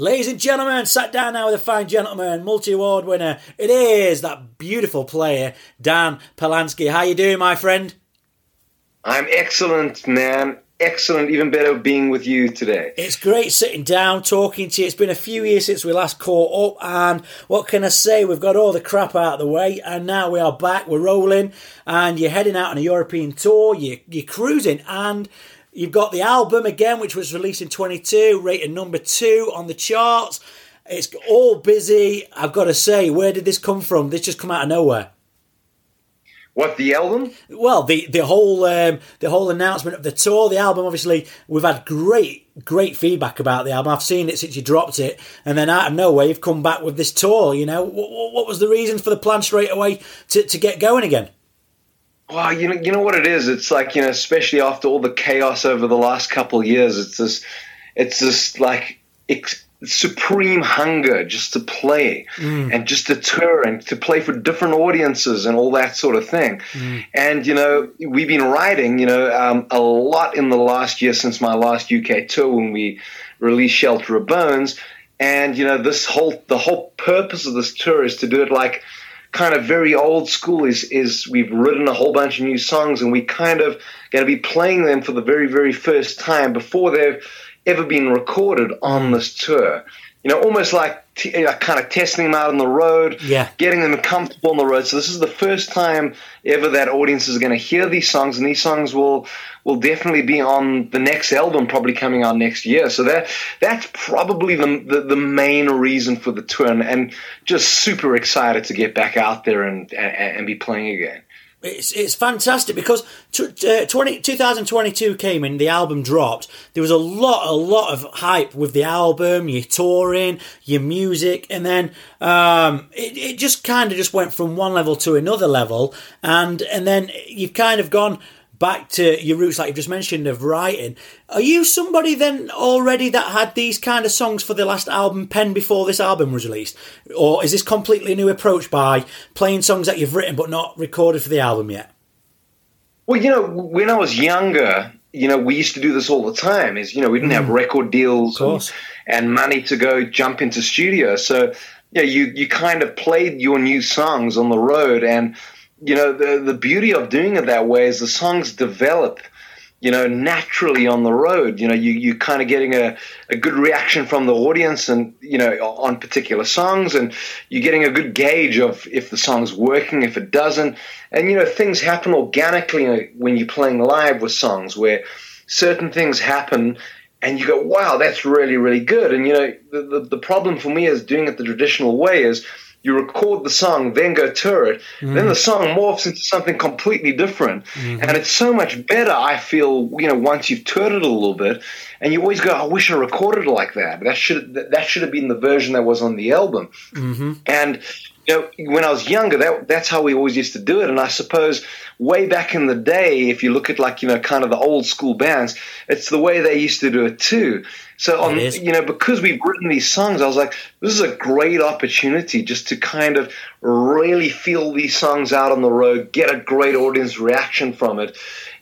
Ladies and gentlemen, sat down now with a fine gentleman, multi-award winner. It is that beautiful player, Dan Patlansky. How you doing, my friend? I'm excellent, man. Excellent. Even better being with you today. It's great sitting down, talking to you. It's been a few years since we last caught up, and what can I say? We've got all the crap out of the way, and now we are back. We're rolling, and you're heading out on a European tour. You, you're cruising, and You've got the album again, which was released in 22, rated number two on the charts. It's all busy. I've got to say, where did this come from? This just come out of nowhere. What the album? Well, the the whole um, the whole announcement of the tour, the album. Obviously, we've had great great feedback about the album. I've seen it since you dropped it, and then out of nowhere, you've come back with this tour. You know, what, what was the reason for the plan straight away to, to get going again? Well, you know, you know what it is. It's like you know, especially after all the chaos over the last couple of years, it's this, it's this like ex- supreme hunger just to play mm. and just to tour and to play for different audiences and all that sort of thing. Mm. And you know, we've been writing, you know, um, a lot in the last year since my last UK tour when we released Shelter of Bones. And you know, this whole the whole purpose of this tour is to do it like kind of very old school is is we've written a whole bunch of new songs and we kind of going to be playing them for the very very first time before they've ever been recorded on this tour you know almost like t- kind of testing them out on the road yeah getting them comfortable on the road so this is the first time ever that audiences are going to hear these songs and these songs will will definitely be on the next album, probably coming out next year. So that that's probably the the, the main reason for the tour, and, and, just super excited to get back out there and and, and be playing again. It's, it's fantastic because t- uh, 20, 2022 came in, the album dropped. There was a lot, a lot of hype with the album, your touring, your music, and then um, it, it just kind of just went from one level to another level, and and then you've kind of gone back to your roots, like you've just mentioned, of writing. Are you somebody then already that had these kind of songs for the last album pen before this album was released? Or is this completely new approach by playing songs that you've written but not recorded for the album yet? Well, you know, when I was younger, you know, we used to do this all the time. Is you know, we didn't mm. have record deals and, and, money to go jump into studio, so yeah, you you kind of played your new songs on the road, and you know, the, the beauty of doing it that way is the songs develop, you know, naturally on the road. You know, you, you kind of getting a, a good reaction from the audience and, you know, on particular songs and you're getting a good gauge of if the song's working, if it doesn't. And, you know, things happen organically when you're playing live with songs where certain things happen and you go, wow, that's really, really good. And, you know, the, the, the problem for me is doing it the traditional way is – you record the song, then go tour it, mm. then the song morphs into something completely different. Mm-hmm. And it's so much better, I feel, you know, once you've toured it a little bit, and you always go, I wish I recorded it like that. That should that should have been the version that was on the album. Mm-hmm. And know, when I was younger, that that's how we always used to do it. And I suppose way back in the day, if you look at like you know, kind of the old school bands, it's the way they used to do it too. So um, on, you know, because we've written these songs, I was like, this is a great opportunity just to kind of really feel these songs out on the road, get a great audience reaction from it,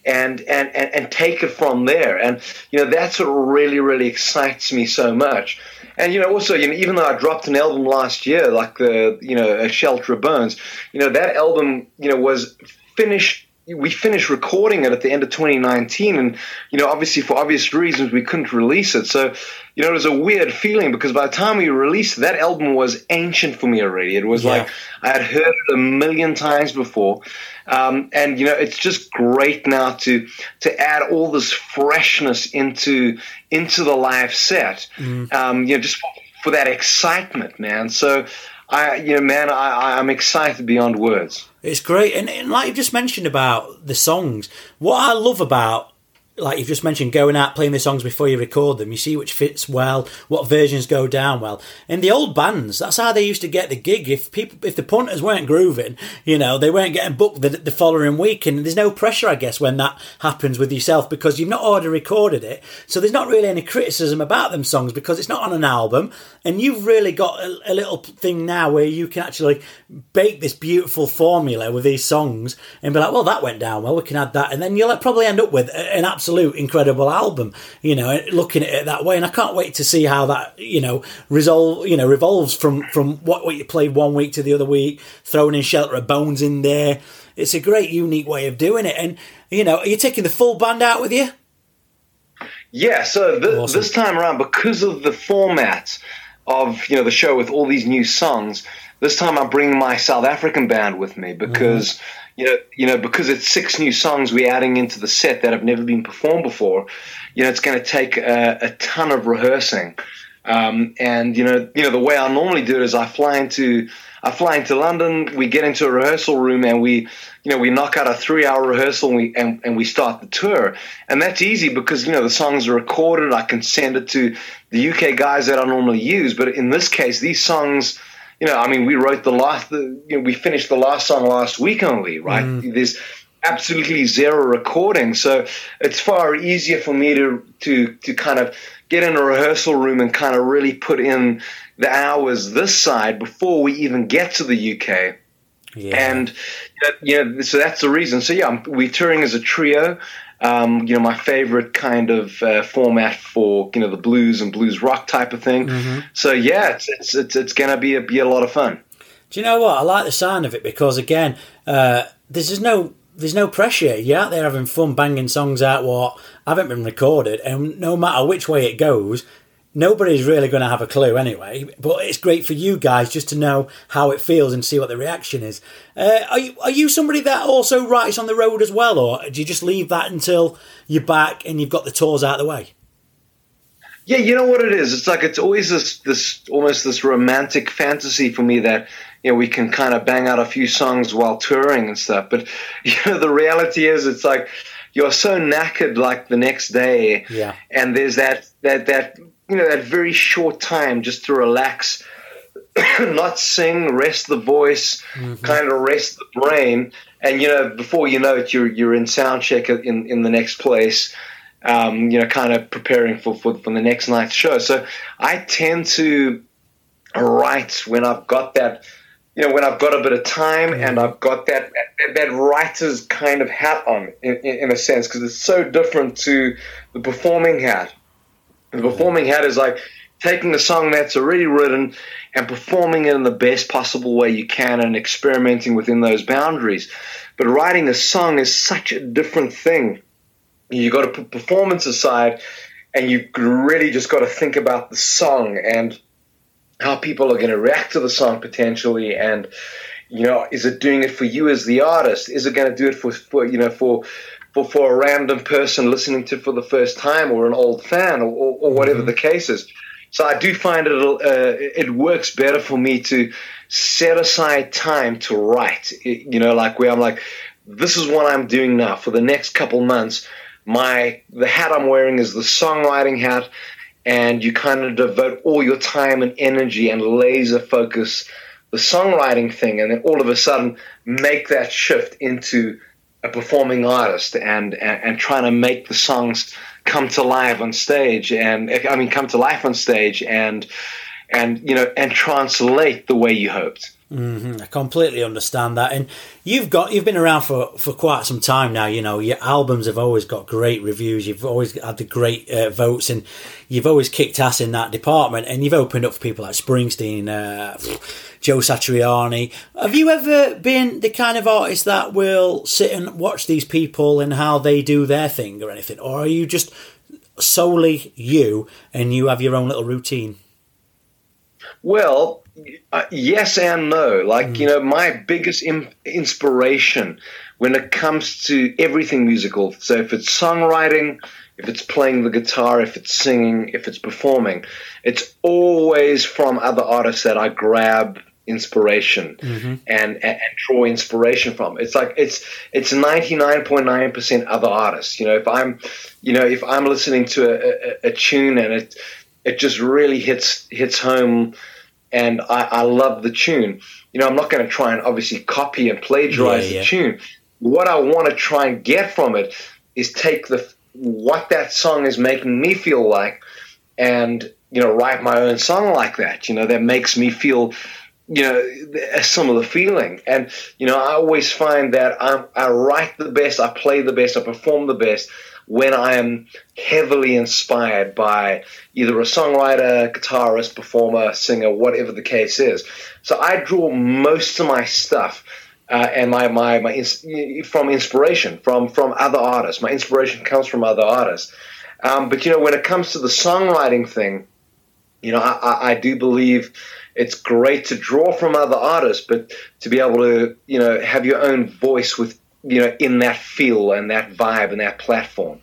and and and, and take it from there. And you know, that's what really really excites me so much. And you know, also, you know, even though I dropped an album last year, like the you know, Shelter of Bones, you know, that album, you know, was finished we finished recording it at the end of 2019 and you know obviously for obvious reasons we couldn't release it so you know it was a weird feeling because by the time we released that album was ancient for me already it was yeah. like i had heard it a million times before um, and you know it's just great now to to add all this freshness into into the live set mm. um, you know just for, for that excitement man so I, you know, man, I, I'm excited beyond words. It's great, and, and like you just mentioned about the songs, what I love about like you've just mentioned, going out playing the songs before you record them. You see which fits well, what versions go down well. In the old bands, that's how they used to get the gig. If people, if the punters weren't grooving, you know, they weren't getting booked the, the following week. And there's no pressure, I guess, when that happens with yourself because you've not already recorded it. So there's not really any criticism about them songs because it's not on an album. And you've really got a, a little thing now where you can actually bake this beautiful formula with these songs and be like, well, that went down well. We can add that, and then you'll probably end up with an absolute absolute incredible album. You know, looking at it that way, and I can't wait to see how that you know resolve you know revolves from from what, what you played one week to the other week, throwing in Shelter of Bones in there. It's a great, unique way of doing it, and you know, are you taking the full band out with you? Yeah, so th- awesome. this time around, because of the format of you know the show with all these new songs, this time I'm bringing my South African band with me because mm-hmm. You know you know because it's six new songs we're adding into the set that have never been performed before. You know, it's going to take a, a, ton of rehearsing, um, and you know you know the way I normally do it is I fly into I fly into London, we get into a rehearsal room, and we you know, we knock out a three hour rehearsal and we, and, and we start the tour. And that's easy because, you know, the songs are recorded. I can send it to the UK guys that I normally use. But in this case, these songs, you know, I mean, we wrote the last, the, you know, we finished the last song last week only, right? Mm. There's absolutely zero recording. So it's far easier for me to, to, to kind of get in a rehearsal room and kind of really put in the hours this side before we even get to the UK. Yeah. And you know, so that's the reason. So yeah, we're touring as a trio. Um, you know, my favorite kind of uh, format for you know the blues and blues rock type of thing. Mm-hmm. So yeah, it's it's it's, it's going to be a, be a lot of fun. Do you know what? I like the sound of it because again, uh, this is no there's no pressure. You're out there having fun, banging songs out what haven't been recorded, and no matter which way it goes, nobody's really going to have a clue anyway. But it's great for you guys just to know how it feels and see what the reaction is. Uh, are you are you somebody that also writes on the road as well, or do you just leave that until you're back and you've got the tours out of the way? Yeah, you know what it is. It's like it's always this this almost this romantic fantasy for me that you know we can kind of bang out a few songs while touring and stuff. But you know the reality is, it's like you're so knackered like the next day, yeah. And there's that that that you know that very short time just to relax not sing rest the voice mm-hmm. kind of rest the brain and you know before you know it you're you're in sound check in in the next place um, you know kind of preparing for, for for the next night's show so i tend to write when i've got that you know when i've got a bit of time mm-hmm. and i've got that that, that writer's kind of hat on in, in, in a sense because it's so different to the performing hat the performing hat is like taking a song that's already written and performing it in the best possible way you can and experimenting within those boundaries. But writing a song is such a different thing. You've got to put performance aside and you've really just got to think about the song and how people are going to react to the song potentially and you know is it doing it for you as the artist is it going to do it for, for you know for for, for a random person listening to for the first time or an old fan or, or, or whatever mm-hmm. the case is. So I do find it uh, it works better for me to set aside time to write. You know, like where I'm like, this is what I'm doing now for the next couple months. My the hat I'm wearing is the songwriting hat, and you kind of devote all your time and energy and laser focus the songwriting thing, and then all of a sudden make that shift into a performing artist and, and, and trying to make the songs come to life on stage and I mean come to life on stage and and you know and translate the way you hoped. Mm-hmm. I completely understand that, and you've got you've been around for, for quite some time now. You know your albums have always got great reviews. You've always had the great uh, votes, and you've always kicked ass in that department. And you've opened up for people like Springsteen, uh, Joe Satriani. Have you ever been the kind of artist that will sit and watch these people and how they do their thing or anything, or are you just solely you and you have your own little routine? Well, uh, yes and no. Like, mm. you know, my biggest Im- inspiration when it comes to everything musical, so if it's songwriting, if it's playing the guitar, if it's singing, if it's performing, it's always from other artists that I grab inspiration mm-hmm. and, and, and draw inspiration from. It's like it's it's ninety nine point nine percent other artists. You know, if I'm you know if I'm listening to a, a, a tune and it it just really hits hits home and I, I love the tune. You know, I'm not going to try and obviously copy and plagiarize yeah, yeah. the tune. What I want to try and get from it is take the what that song is making me feel like, and you know, write my own song like that. You know, that makes me feel you know, a similar feeling. And, you know, I always find that I'm, I write the best, I play the best, I perform the best when I am heavily inspired by either a songwriter, guitarist, performer, singer, whatever the case is. So I draw most of my stuff uh, and my my my ins- from inspiration from from other artists. My inspiration comes from other artists. Um, but you know, when it comes to the songwriting thing, you know, I, I, I do believe it's great to draw from other artists, but to be able to you know have your own voice with you know in that feel and that vibe and that platform.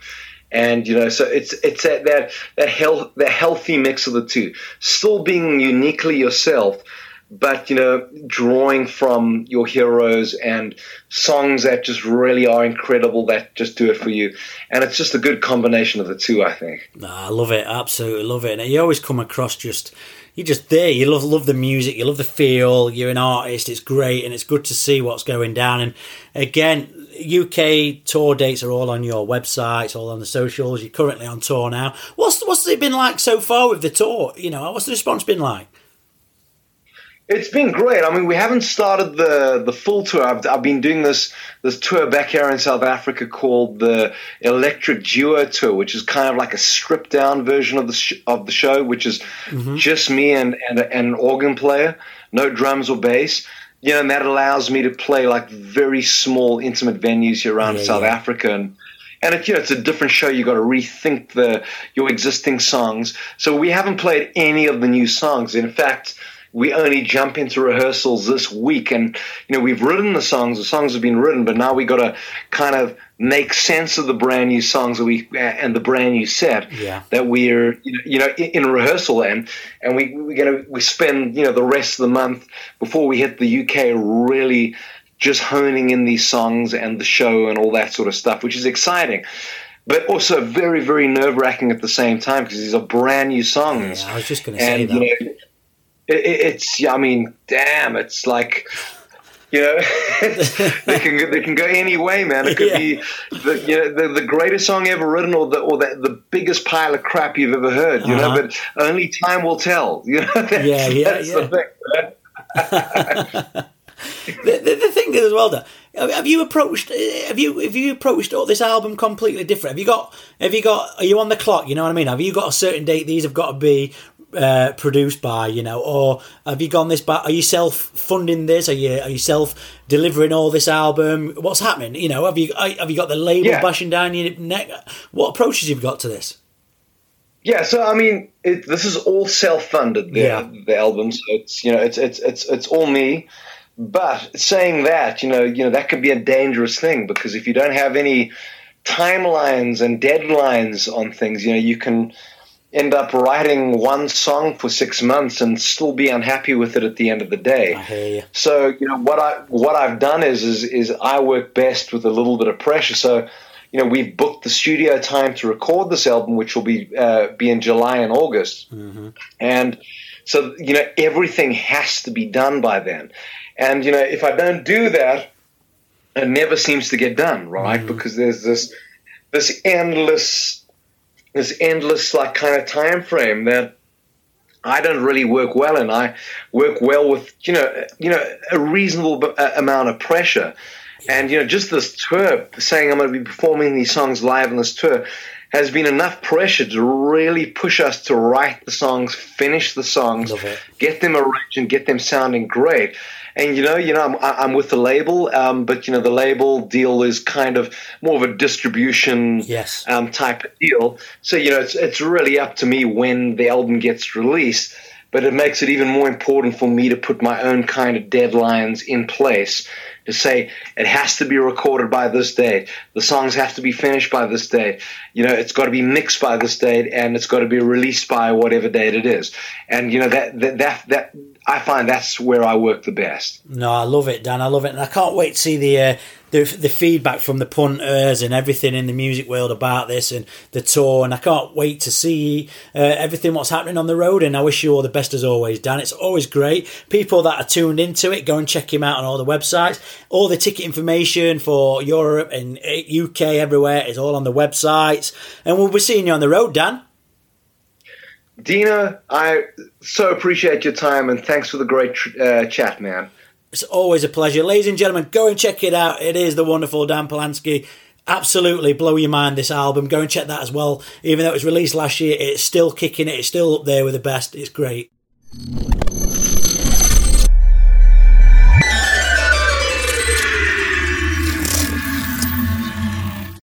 And you know so it's it's that that that health that healthy mix of the two. Still being uniquely yourself but you know drawing from your heroes and songs that just really are incredible that just do it for you. And it's just a good combination of the two i think. I love it. Absolutely love it. And you always come across just you're just there you love love the music you love the feel you're an artist it's great and it's good to see what's going down and again UK tour dates are all on your website, it's all on the socials. You're currently on tour now. What's what's it been like so far with the tour? You know, what's the response been like? It's been great. I mean, we haven't started the the full tour. I've, I've been doing this this tour back here in South Africa called the Electric Duo Tour, which is kind of like a stripped down version of the sh- of the show, which is mm-hmm. just me and, and and an organ player, no drums or bass. You know, and that allows me to play like very small, intimate venues here around yeah, South yeah. Africa and and it, you know, it's a different show. You've got to rethink the your existing songs. So we haven't played any of the new songs. In fact, we only jump into rehearsals this week and you know we've written the songs the songs have been written but now we got to kind of make sense of the brand new songs that we uh, and the brand new set yeah. that we're you know in, in rehearsal and and we we're gonna we spend you know the rest of the month before we hit the UK really just honing in these songs and the show and all that sort of stuff which is exciting but also very very nerve wracking at the same time because these are brand new songs. Yeah, I was just going to say that. You know, it, it's I mean, damn, it's like you know they can they can go any way, man. It could yeah. be the you know the, the greatest song ever written, or the or the, the biggest pile of crap you've ever heard. You uh-huh. know, but only time will tell. You know, that's, yeah, yeah, that's yeah. the thing. the, the, the, thing is as well, that have you approached have you have you approached all this album completely different? Have you got have you got are you on the clock? You know what I mean? Have you got a certain date? These have got to be uh, produced by, you know, or have you gone this back? Are you self funding this? Are you are you self delivering all this album? What's happening? You know, have you have you got the label yeah. bashing down your neck? What approaches you've got to this? Yeah, so I mean, it, this is all self funded. The, yeah. the album, so it's you know, it's it's it's it's all me. But saying that, you know, you know that could be a dangerous thing because if you don't have any timelines and deadlines on things, you know, you can end up writing one song for six months and still be unhappy with it at the end of the day. You. So you know what I what I've done is is is I work best with a little bit of pressure. So you know we've booked the studio time to record this album, which will be uh, be in July and August, mm-hmm. and so you know everything has to be done by then. And you know if I don't do that, it never seems to get done, right? Mm-hmm. Because there's this this endless this endless like kind of time frame that I don't really work well in. I work well with you know you know a reasonable amount of pressure, and you know just this tour saying I'm going to be performing these songs live on this tour has been enough pressure to really push us to write the songs, finish the songs, get them arranged, and get them sounding great. And you know, you know, I'm, I'm with the label, um, but you know, the label deal is kind of more of a distribution yes. um, type of deal. So you know, it's it's really up to me when the album gets released. But it makes it even more important for me to put my own kind of deadlines in place to say it has to be recorded by this date. The songs have to be finished by this date. You know, it's got to be mixed by this date, and it's got to be released by whatever date it is. And you know that that that, that I find that's where I work the best. No, I love it, Dan. I love it, and I can't wait to see the uh, the, the feedback from the punters and everything in the music world about this and the tour. And I can't wait to see uh, everything what's happening on the road. And I wish you all the best as always, Dan. It's always great. People that are tuned into it, go and check him out on all the websites. All the ticket information for Europe and UK everywhere is all on the websites. And we'll be seeing you on the road, Dan. Dino, I so appreciate your time and thanks for the great uh, chat, man. It's always a pleasure. Ladies and gentlemen, go and check it out. It is the wonderful Dan Patlansky. Absolutely blow your mind, this album. Go and check that as well. Even though it was released last year, it's still kicking it. It's still up there with the best. It's great.